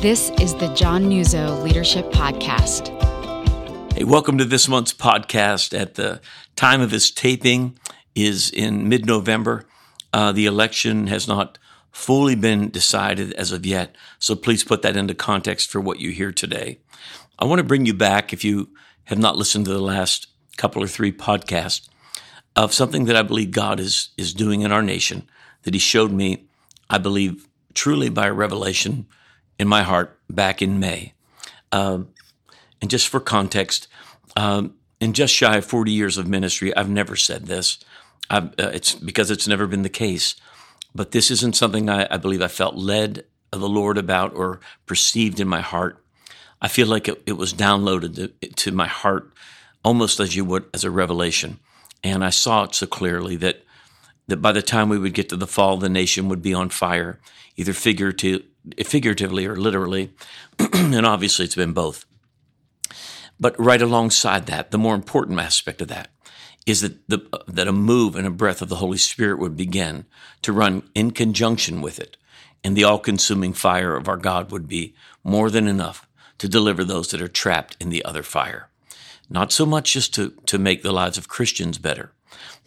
This is the John Nuzzo Leadership Podcast. Hey, welcome to this month's podcast. At the time of this taping is in mid-November. Uh, the election has not fully been decided as of yet, so please put that into context for what you hear today. I want to bring you back, if you have not listened to the last couple or three podcasts, of something that I believe God is is doing in our nation that He showed me, I believe, truly by revelation in my heart back in May. Um, and just for context, um, in just shy of 40 years of ministry, I've never said this. Uh, it's because it's never been the case. But this isn't something I, I, believe I felt led of the Lord about or perceived in my heart. I feel like it, it was downloaded to, to, my heart almost as you would as a revelation. And I saw it so clearly that that by the time we would get to the fall, the nation would be on fire, either figurative, figuratively or literally. and obviously, it's been both. But right alongside that, the more important aspect of that is that the, that a move and a breath of the Holy Spirit would begin to run in conjunction with it, and the all-consuming fire of our God would be more than enough to deliver those that are trapped in the other fire. Not so much just to to make the lives of Christians better,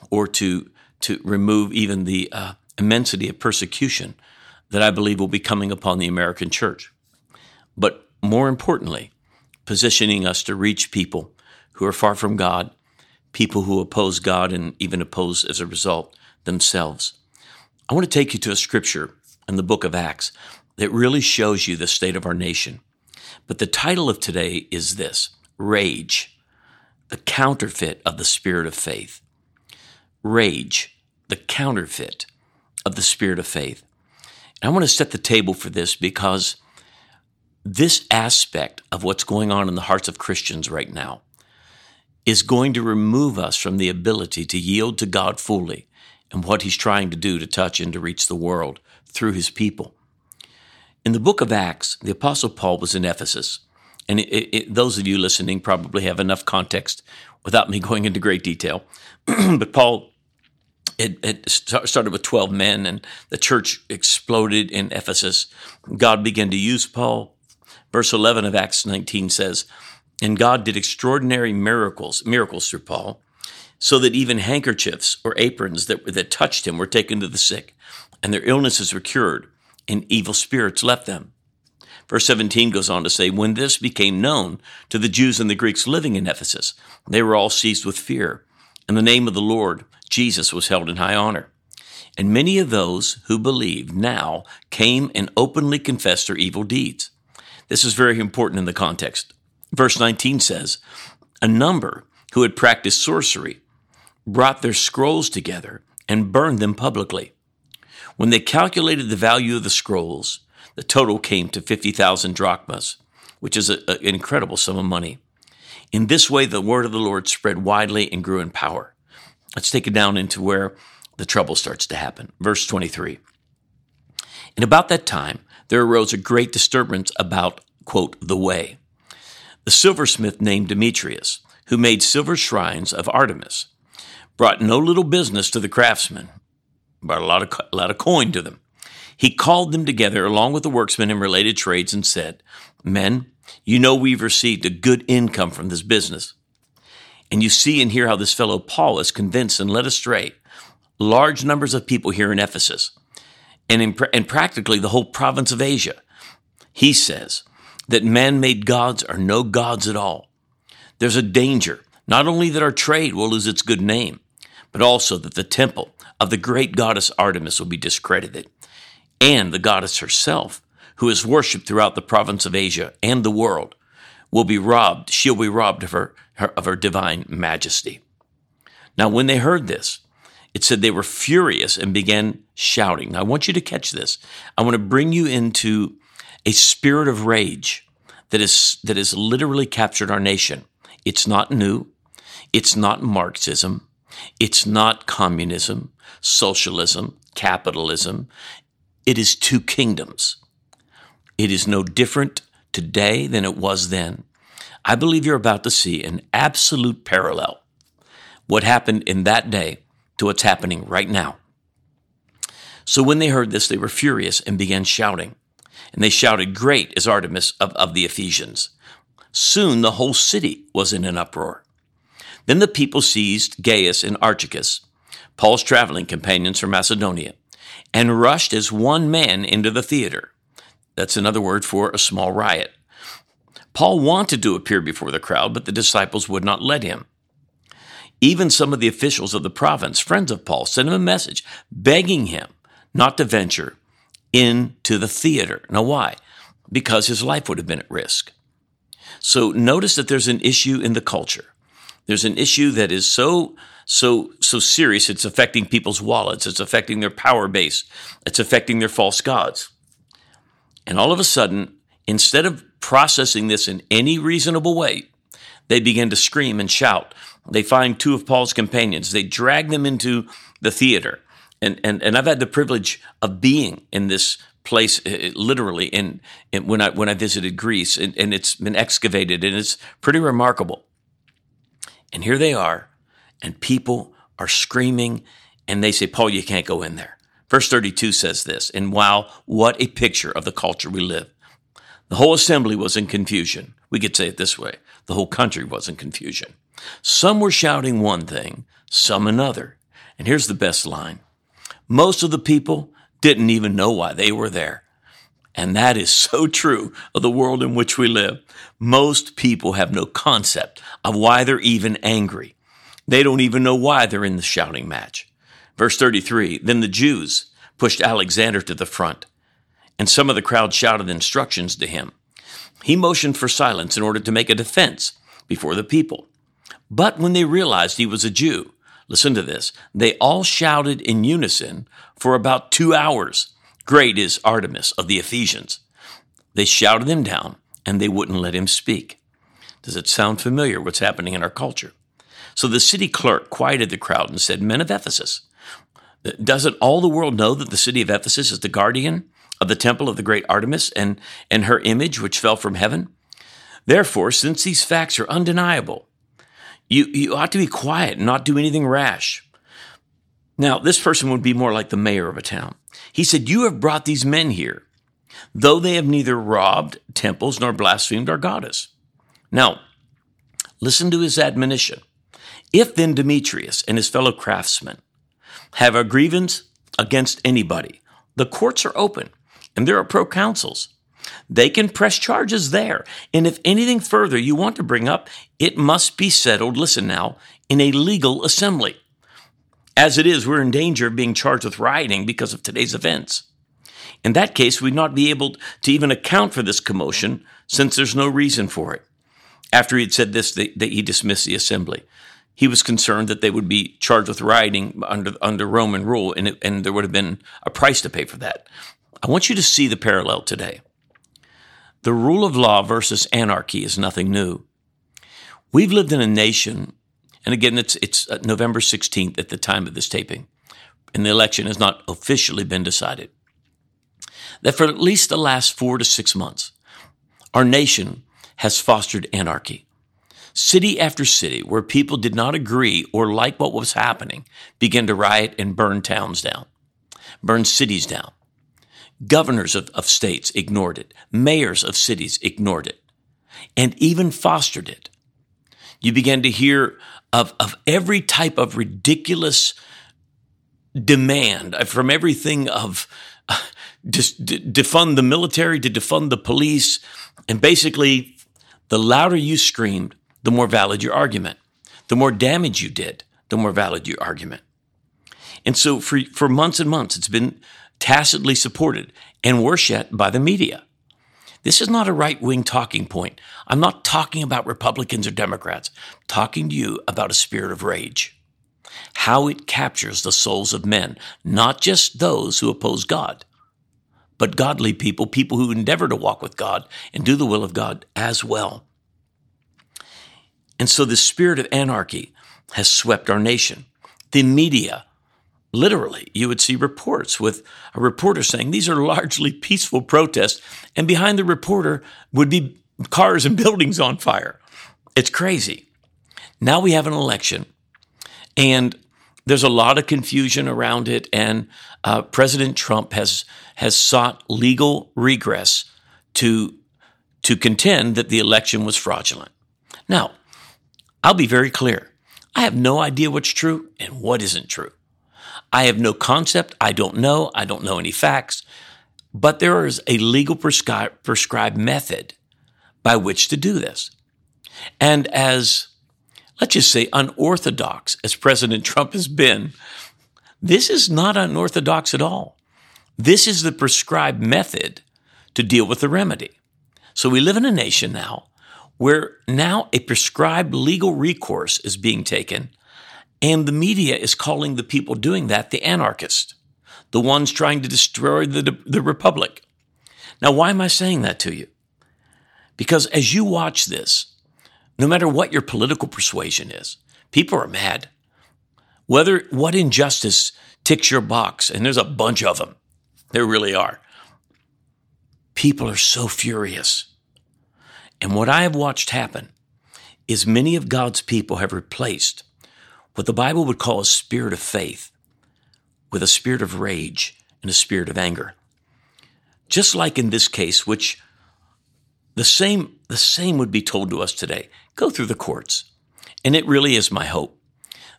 or to to remove even the uh, immensity of persecution that I believe will be coming upon the American church. But more importantly, positioning us to reach people who are far from God, people who oppose God and even oppose as a result themselves. I want to take you to a scripture in the book of Acts that really shows you the state of our nation. But the title of today is this Rage, the counterfeit of the spirit of faith. Rage, the counterfeit of the spirit of faith. And I want to set the table for this because this aspect of what's going on in the hearts of Christians right now is going to remove us from the ability to yield to God fully and what He's trying to do to touch and to reach the world through His people. In the book of Acts, the Apostle Paul was in Ephesus. And it, it, those of you listening probably have enough context without me going into great detail. but Paul it, it, started with 12 men and the church exploded in Ephesus. God began to use Paul. Verse 11 of Acts 19 says, And God did extraordinary miracles, miracles through Paul, so that even handkerchiefs or aprons that, that touched him were taken to the sick, and their illnesses were cured, and evil spirits left them. Verse 17 goes on to say, When this became known to the Jews and the Greeks living in Ephesus, they were all seized with fear. And the name of the Lord Jesus was held in high honor. And many of those who believed now came and openly confessed their evil deeds. This is very important in the context. Verse 19 says, A number who had practiced sorcery brought their scrolls together and burned them publicly. When they calculated the value of the scrolls, the total came to 50,000 drachmas, which is a, a, an incredible sum of money. In this way, the word of the Lord spread widely and grew in power. Let's take it down into where the trouble starts to happen. Verse 23. And about that time, there arose a great disturbance about, quote, the way. The silversmith named Demetrius, who made silver shrines of Artemis, brought no little business to the craftsmen, brought a lot of, a lot of coin to them. He called them together along with the workmen in related trades and said, Men, you know we've received a good income from this business. And you see and hear how this fellow Paul is convinced and led astray large numbers of people here in Ephesus and, in, and practically the whole province of Asia. He says that man made gods are no gods at all. There's a danger, not only that our trade will lose its good name, but also that the temple of the great goddess Artemis will be discredited, and the goddess herself, who is worshipped throughout the province of Asia and the world, will be robbed. She'll be robbed of her, her, of her divine majesty. Now, when they heard this, it said they were furious and began shouting. Now, I want you to catch this. I want to bring you into a spirit of rage that is that has literally captured our nation. It's not new. It's not Marxism. It's not communism, socialism, capitalism. It is two kingdoms. It is no different today than it was then. I believe you're about to see an absolute parallel. What happened in that day to what's happening right now. So when they heard this, they were furious and began shouting. and they shouted, Great is Artemis of, of the Ephesians. Soon the whole city was in an uproar. Then the people seized Gaius and Aristarchus, Paul's traveling companions from Macedonia, and rushed as one man into the theater. That's another word for a small riot. Paul wanted to appear before the crowd, but the disciples would not let him. Even some of the officials of the province, friends of Paul, sent him a message begging him not to venture into the theater. Now, why? Because his life would have been at risk. So notice that there's an issue in the culture. There's an issue that is so so so serious it's affecting people's wallets, it's affecting their power base, it's affecting their false gods. And all of a sudden, instead of processing this in any reasonable way, they begin to scream and shout. They find two of Paul's companions. They drag them into the theater. And, and, and I've had the privilege of being in this place uh, literally in, in, when I when I visited Greece and, and it's been excavated and it's pretty remarkable. And here they are, and people are screaming, and they say, Paul, you can't go in there. Verse 32 says this, and wow, what a picture of the culture we live. The whole assembly was in confusion. We could say it this way the whole country was in confusion. Some were shouting one thing, some another. And here's the best line most of the people didn't even know why they were there. And that is so true of the world in which we live. Most people have no concept of why they're even angry. They don't even know why they're in the shouting match. Verse 33 Then the Jews pushed Alexander to the front, and some of the crowd shouted instructions to him. He motioned for silence in order to make a defense before the people. But when they realized he was a Jew, listen to this, they all shouted in unison for about two hours Great is Artemis of the Ephesians. They shouted him down and they wouldn't let him speak. Does it sound familiar what's happening in our culture? So the city clerk quieted the crowd and said, Men of Ephesus, doesn't all the world know that the city of Ephesus is the guardian of the temple of the great Artemis and, and her image which fell from heaven? Therefore, since these facts are undeniable, you, you ought to be quiet and not do anything rash. Now, this person would be more like the mayor of a town. He said, You have brought these men here, though they have neither robbed temples nor blasphemed our goddess. Now, listen to his admonition. If then Demetrius and his fellow craftsmen have a grievance against anybody, the courts are open and there are pro proconsuls. They can press charges there. And if anything further you want to bring up, it must be settled, listen now, in a legal assembly. As it is, we're in danger of being charged with rioting because of today's events. In that case, we'd not be able to even account for this commotion since there's no reason for it. After he had said this, they, they, he dismissed the assembly. He was concerned that they would be charged with rioting under, under Roman rule, and, it, and there would have been a price to pay for that. I want you to see the parallel today. The rule of law versus anarchy is nothing new. We've lived in a nation and again, it's, it's uh, November 16th at the time of this taping, and the election has not officially been decided. That for at least the last four to six months, our nation has fostered anarchy. City after city, where people did not agree or like what was happening, began to riot and burn towns down, burn cities down. Governors of, of states ignored it. Mayors of cities ignored it and even fostered it. You began to hear of, of every type of ridiculous demand from everything of just defund the military to defund the police. And basically, the louder you screamed, the more valid your argument. The more damage you did, the more valid your argument. And so for, for months and months, it's been tacitly supported and worse yet by the media. This is not a right wing talking point. I'm not talking about Republicans or Democrats. I'm talking to you about a spirit of rage. How it captures the souls of men, not just those who oppose God, but godly people, people who endeavor to walk with God and do the will of God as well. And so the spirit of anarchy has swept our nation. The media Literally, you would see reports with a reporter saying these are largely peaceful protests, and behind the reporter would be cars and buildings on fire. It's crazy. Now we have an election, and there's a lot of confusion around it, and uh, President Trump has has sought legal regress to to contend that the election was fraudulent. Now, I'll be very clear. I have no idea what's true and what isn't true. I have no concept. I don't know. I don't know any facts. But there is a legal prescri- prescribed method by which to do this. And as, let's just say, unorthodox as President Trump has been, this is not unorthodox at all. This is the prescribed method to deal with the remedy. So we live in a nation now where now a prescribed legal recourse is being taken, and the media is calling the people doing that the anarchists, the ones trying to destroy the, the republic. Now, why am I saying that to you? Because as you watch this, no matter what your political persuasion is, people are mad. Whether what injustice ticks your box, and there's a bunch of them, there really are. People are so furious. And what I have watched happen is many of God's people have replaced what the Bible would call a spirit of faith with a spirit of rage and a spirit of anger. Just like in this case, which the same, the same would be told to us today. Go through the courts. And it really is my hope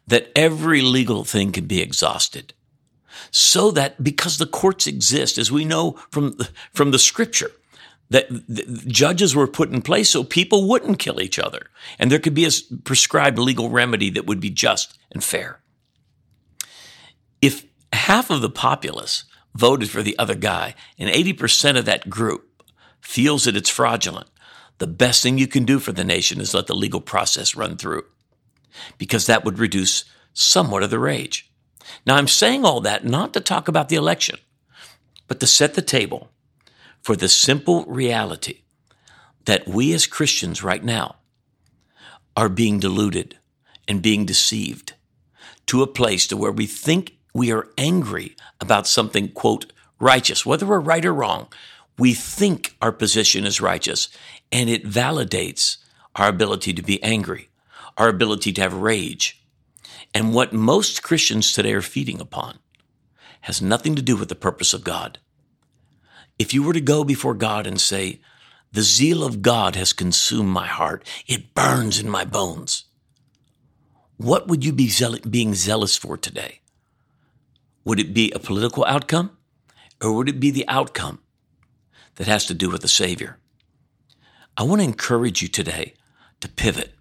that every legal thing can be exhausted so that because the courts exist, as we know from, from the scripture, that judges were put in place so people wouldn't kill each other and there could be a prescribed legal remedy that would be just and fair. If half of the populace voted for the other guy and 80% of that group feels that it's fraudulent, the best thing you can do for the nation is let the legal process run through because that would reduce somewhat of the rage. Now, I'm saying all that not to talk about the election, but to set the table for the simple reality that we as Christians right now are being deluded and being deceived to a place to where we think we are angry about something, quote, righteous, whether we're right or wrong. We think our position is righteous and it validates our ability to be angry, our ability to have rage. And what most Christians today are feeding upon has nothing to do with the purpose of God. If you were to go before God and say, the zeal of God has consumed my heart. It burns in my bones. What would you be zeal- being zealous for today? Would it be a political outcome or would it be the outcome that has to do with the Savior? I want to encourage you today to pivot.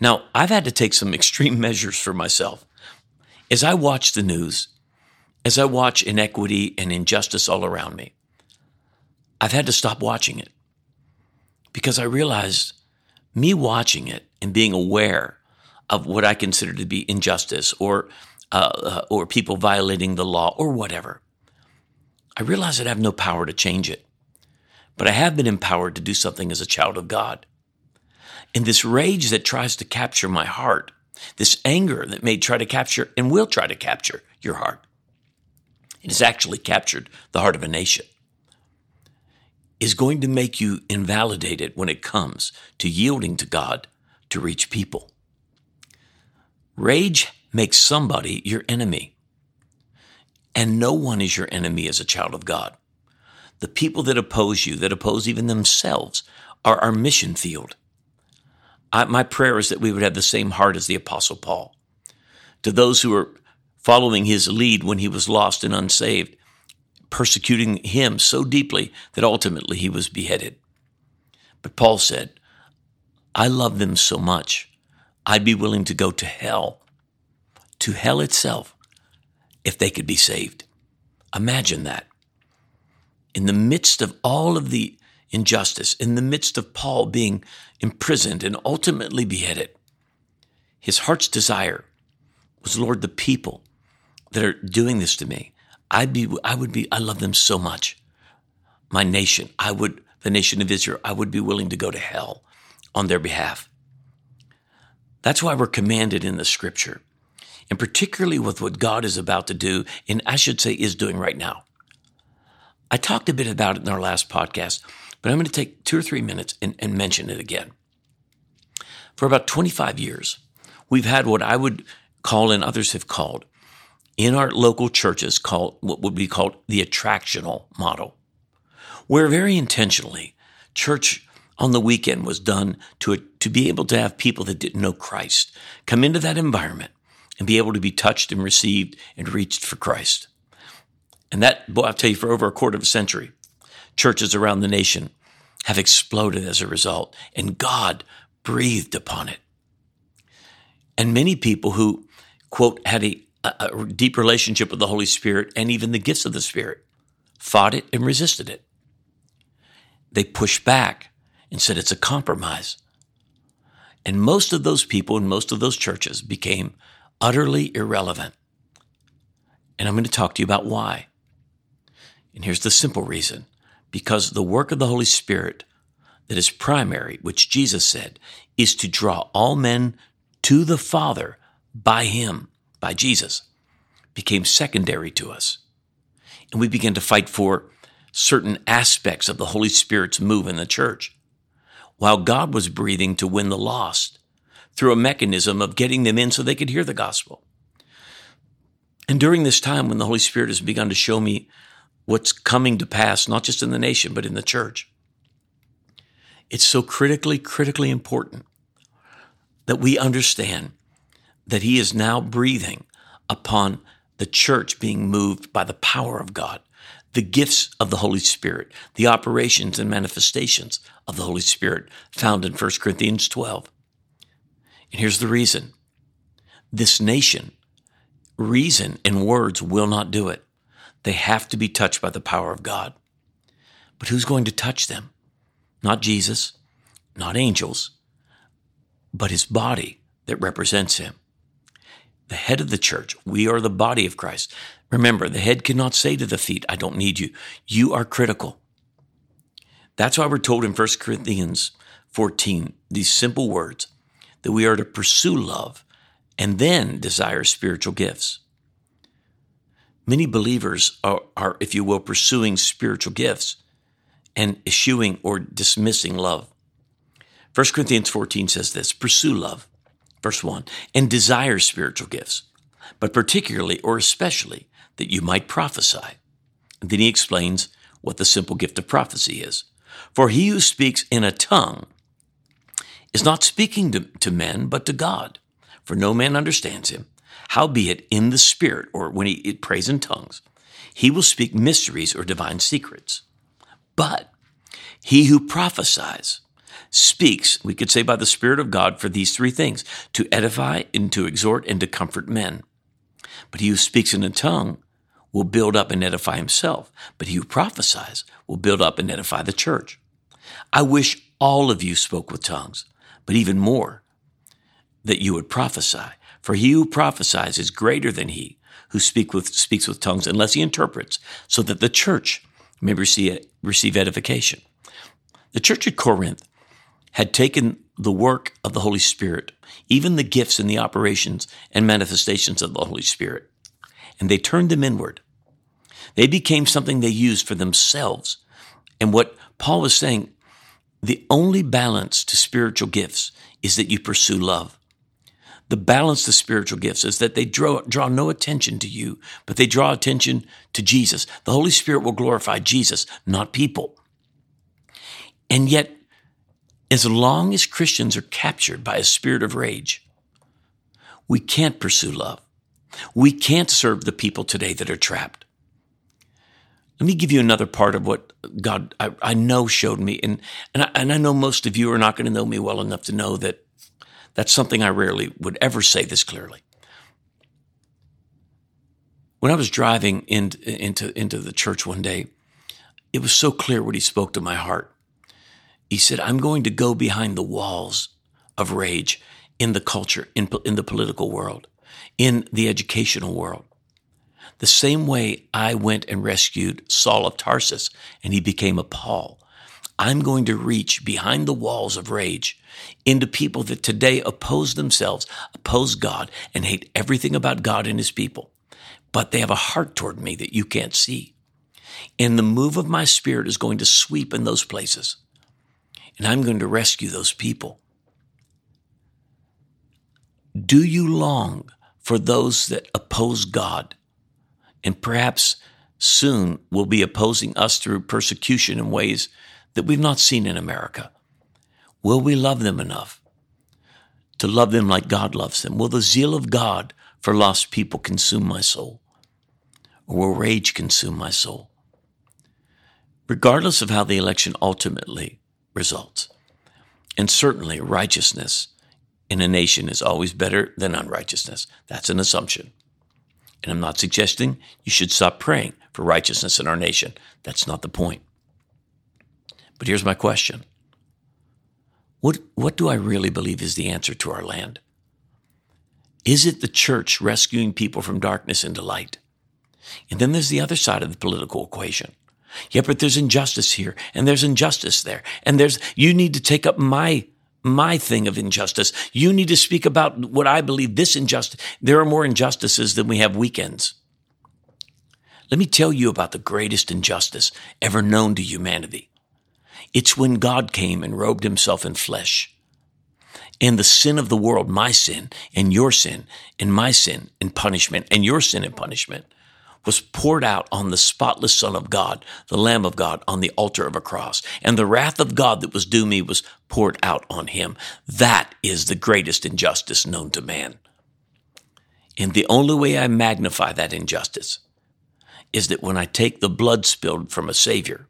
Now, I've had to take some extreme measures for myself. As I watch the news, as I watch inequity and injustice all around me, I've had to stop watching it because I realized me watching it and being aware of what I consider to be injustice or uh, uh, or people violating the law or whatever. I realized that I have no power to change it, but I have been empowered to do something as a child of God. And this rage that tries to capture my heart, this anger that may try to capture and will try to capture your heart, it has actually captured the heart of a nation is going to make you invalidated when it comes to yielding to God to reach people. Rage makes somebody your enemy. And no one is your enemy as a child of God. The people that oppose you, that oppose even themselves, are our mission field. I, my prayer is that we would have the same heart as the Apostle Paul. To those who are following his lead when he was lost and unsaved, persecuting him so deeply that ultimately he was beheaded. But Paul said, I love them so much, I'd be willing to go to hell, to hell itself, if they could be saved. Imagine that. In the midst of all of the injustice, in the midst of Paul being imprisoned and ultimately beheaded, his heart's desire was, Lord, the people that are doing this to me, I'd be, I would be, I love them so much. My nation, I would, the nation of Israel, I would be willing to go to hell on their behalf. That's why we're commanded in the scripture, and particularly with what God is about to do, and I should say is doing right now. I talked a bit about it in our last podcast, but I'm going to take two or three minutes and, and mention it again. For about 25 years, we've had what I would call and others have called in our local churches called what would be called the attractional model, where very intentionally church on the weekend was done to, to be able to have people that didn't know Christ come into that environment and be able to be touched and received and reached for Christ. And that, boy, I'll tell you, for over a quarter of a century, churches around the nation have exploded as a result, and God breathed upon it. And many people who, quote, had a a, a deep relationship with the Holy Spirit and even the gifts of the Spirit, fought it and resisted it. They pushed back and said it's a compromise. And most of those people in most of those churches became utterly irrelevant. And I'm going to talk to you about why. And here's the simple reason because the work of the Holy Spirit that is primary, which Jesus said, is to draw all men to the Father by Him by Jesus became secondary to us. And we began to fight for certain aspects of the Holy Spirit's move in the church, while God was breathing to win the lost through a mechanism of getting them in so they could hear the gospel. And during this time when the Holy Spirit has begun to show me what's coming to pass, not just in the nation, but in the church, it's so critically, critically important that we understand that he is now breathing upon the church being moved by the power of God, the gifts of the Holy Spirit, the operations and manifestations of the Holy Spirit found in 1 Corinthians 12. And here's the reason this nation, reason and words will not do it. They have to be touched by the power of God. But who's going to touch them? Not Jesus, not angels, but his body that represents him the head of the church. We are the body of Christ. Remember, the head cannot say to the feet, I don't need you. You are critical. That's why we're told in 1 Corinthians 14 these simple words that we are to pursue love and then desire spiritual gifts. Many believers are, are, if you will, pursuing spiritual gifts and eschewing or dismissing love. 1 Corinthians 14 says this pursue love verse 1, and desire spiritual gifts, but particularly or especially that you might prophesy. And then he explains what the simple gift of prophecy is. For he who speaks in a tongue is not speaking to, to men, but to God, for no man understands him. Howbeit in the Spirit, or when he prays in tongues, he will speak mysteries or divine secrets. But he who prophesies speaks, we could say by the Spirit of God, for these three things to edify and to exhort and to comfort men. But he who speaks in a tongue will build up and edify himself, but he who prophesies will build up and edify the church. I wish all of you spoke with tongues, but even more that you would prophesy. For he who prophesies is greater than he who speak with, speaks with tongues unless he interprets, so that the church may receive, receive edification. The church at Corinth had taken the work of the Holy Spirit, even the gifts and the operations and manifestations of the Holy Spirit, and they turned them inward. They became something they used for themselves. And what Paul was saying, the only balance to spiritual gifts is that you pursue love. The balance to spiritual gifts is that they draw, draw no attention to you, but they draw attention to Jesus. The Holy Spirit will glorify Jesus, not people. And yet, as long as Christians are captured by a spirit of rage, we can't pursue love. We can't serve the people today that are trapped. Let me give you another part of what God I, I know showed me, and and I, and I know most of you are not going to know me well enough to know that that's something I rarely would ever say this clearly. When I was driving in, into into the church one day, it was so clear what He spoke to my heart. He said, I'm going to go behind the walls of rage in the culture, in, in the political world, in the educational world. The same way I went and rescued Saul of Tarsus and he became a Paul. I'm going to reach behind the walls of rage into people that today oppose themselves, oppose God, and hate everything about God and his people. But they have a heart toward me that you can't see. And the move of my spirit is going to sweep in those places and I'm going to rescue those people. Do you long for those that oppose God and perhaps soon will be opposing us through persecution in ways that we've not seen in America. Will we love them enough to love them like God loves them? Will the zeal of God for lost people consume my soul? Or will rage consume my soul? Regardless of how the election ultimately results, and certainly righteousness in a nation is always better than unrighteousness. That's an assumption. And I'm not suggesting you should stop praying for righteousness in our nation. That's not the point. But here's my question what, what do I really believe is the answer to our land? Is it the church rescuing people from darkness into light? And then there's the other side of the political equation. Yeah, but there's injustice here and there's injustice there. And there's, you need to take up my, my thing of injustice. You need to speak about what I believe this injustice. There are more injustices than we have weekends. Let me tell you about the greatest injustice ever known to humanity. It's when God came and robed himself in flesh. And the sin of the world, my sin and your sin and my sin and punishment and your sin and punishment was poured out on the spotless Son of God, the Lamb of God, on the altar of a cross. And the wrath of God that was due me was poured out on him. That is the greatest injustice known to man. And the only way I magnify that injustice is that when I take the blood spilled from a Savior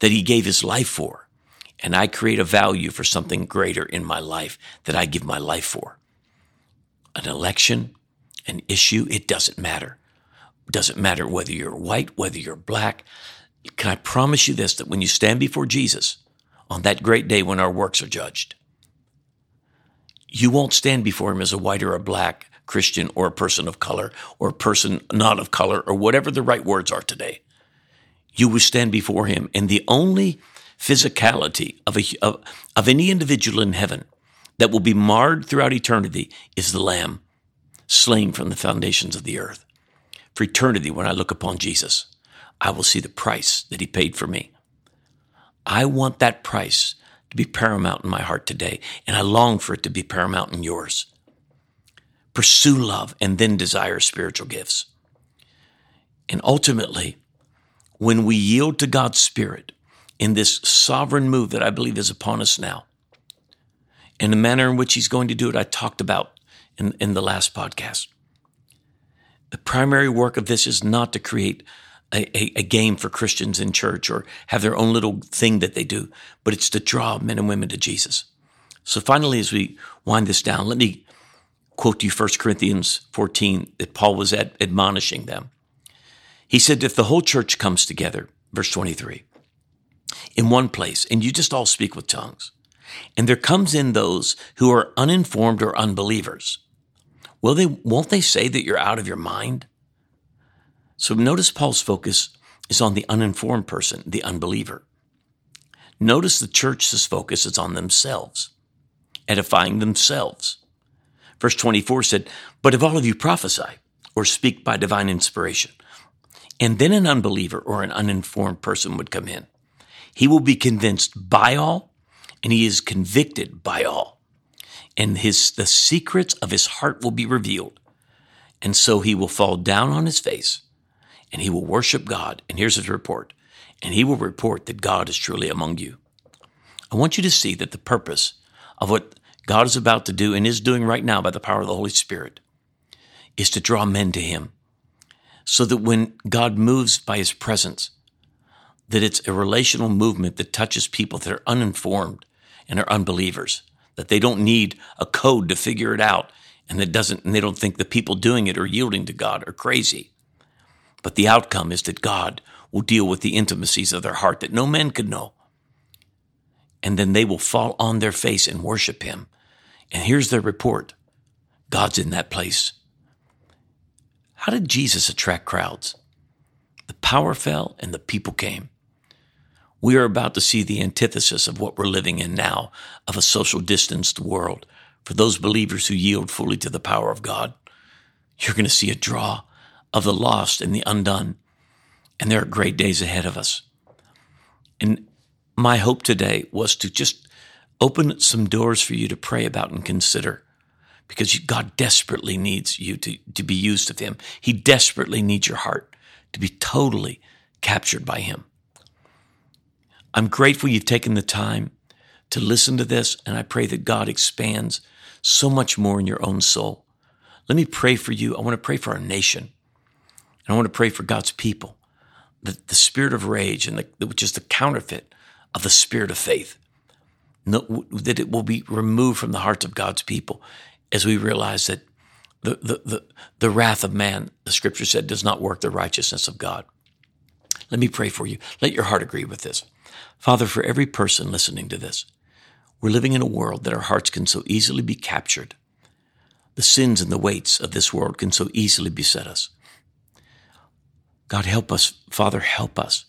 that he gave his life for. And I create a value for something greater in my life that I give my life for. An election, an issue, it doesn't matter. Doesn't matter whether you're white, whether you're black. Can I promise you this that when you stand before Jesus on that great day when our works are judged, you won't stand before him as a white or a black Christian or a person of color or a person not of color or whatever the right words are today you will stand before him. And the only physicality of, a, of, of any individual in heaven that will be marred throughout eternity is the Lamb slain from the foundations of the earth. For eternity, when I look upon Jesus, I will see the price that he paid for me. I want that price to be paramount in my heart today, and I long for it to be paramount in yours. Pursue love and then desire spiritual gifts. And ultimately, when we yield to God's Spirit in this sovereign move that I believe is upon us now, in the manner in which He's going to do it, I talked about in, in the last podcast. The primary work of this is not to create a, a, a, game for Christians in church or have their own little thing that they do, but it's to draw men and women to Jesus. So finally, as we wind this down, let me quote you 1 Corinthians 14 that Paul was at, admonishing them. He said, if the whole church comes together, verse 23, in one place, and you just all speak with tongues, and there comes in those who are uninformed or unbelievers, will they, won't they say that you're out of your mind? So notice Paul's focus is on the uninformed person, the unbeliever. Notice the church's focus is on themselves, edifying themselves. Verse 24 said, But if all of you prophesy or speak by divine inspiration, and then an unbeliever or an uninformed person would come in. He will be convinced by all, and he is convicted by all. And his, the secrets of his heart will be revealed. And so he will fall down on his face and he will worship God. And here's his report. And he will report that God is truly among you. I want you to see that the purpose of what God is about to do and is doing right now by the power of the Holy Spirit is to draw men to him so that when God moves by his presence, that it's a relational movement that touches people that are uninformed and are unbelievers, that they don't need a code to figure it out and that doesn't and they don't think the people doing it or yielding to God are crazy. But the outcome is that God will deal with the intimacies of their heart that no man could know. And then they will fall on their face and worship him. And here's their report. God's in that place. How did Jesus attract crowds? The power fell and the people came. We are about to see the antithesis of what we're living in now of a social distanced world. For those believers who yield fully to the power of God, you're going to see a draw of the lost and the undone. And there are great days ahead of us. And my hope today was to just open some doors for you to pray about and consider because God desperately needs you to, to be used of Him. He desperately needs your heart to be totally captured by Him. I'm grateful you've taken the time to listen to this, and I pray that God expands so much more in your own soul. Let me pray for you. I want to pray for our nation. And I want to pray for God's people. That the spirit of rage, and the, which is the counterfeit of the spirit of faith, that it will be removed from the hearts of God's people as we realize that the, the, the, the wrath of man, the scripture said, does not work the righteousness of God. Let me pray for you. Let your heart agree with this. Father, for every person listening to this, we're living in a world that our hearts can so easily be captured. The sins and the weights of this world can so easily beset us. God, help us, Father, help us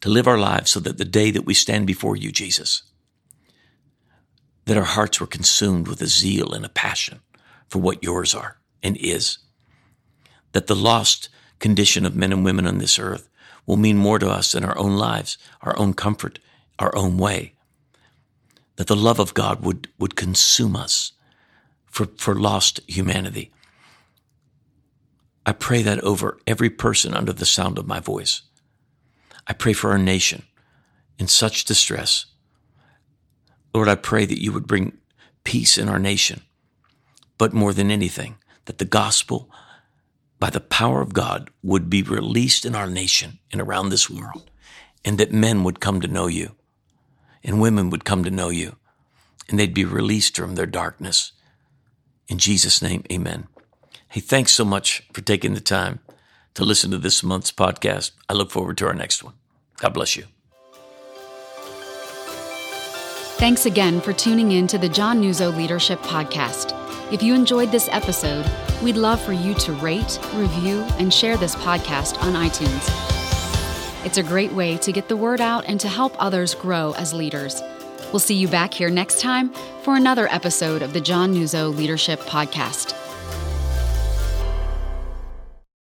to live our lives so that the day that we stand before you, Jesus, that our hearts were consumed with a zeal and a passion for what yours are and is. That the lost condition of men and women on this earth will mean more to us than our own lives, our own comfort, our own way that the love of God would, would consume us for, for lost humanity. I pray that over every person under the sound of my voice. I pray for our nation in such distress. Lord, I pray that you would bring peace in our nation, but more than anything, that the gospel, by the power of God, would be released in our nation and around this world, and that men would come to know you and women would come to know you and they'd be released from their darkness. In Jesus' name, amen. Hey, thanks so much for taking the time to listen to this month's podcast. I look forward to our next one. God bless you. Thanks again for tuning in to the John Nuzzo Leadership Podcast. If you enjoyed this episode, we'd love for you to rate, review, and share this podcast on iTunes. It's a great way to get the word out and to help others grow as leaders. We'll see you back here next time for another episode of the John Nuzzo Leadership Podcast.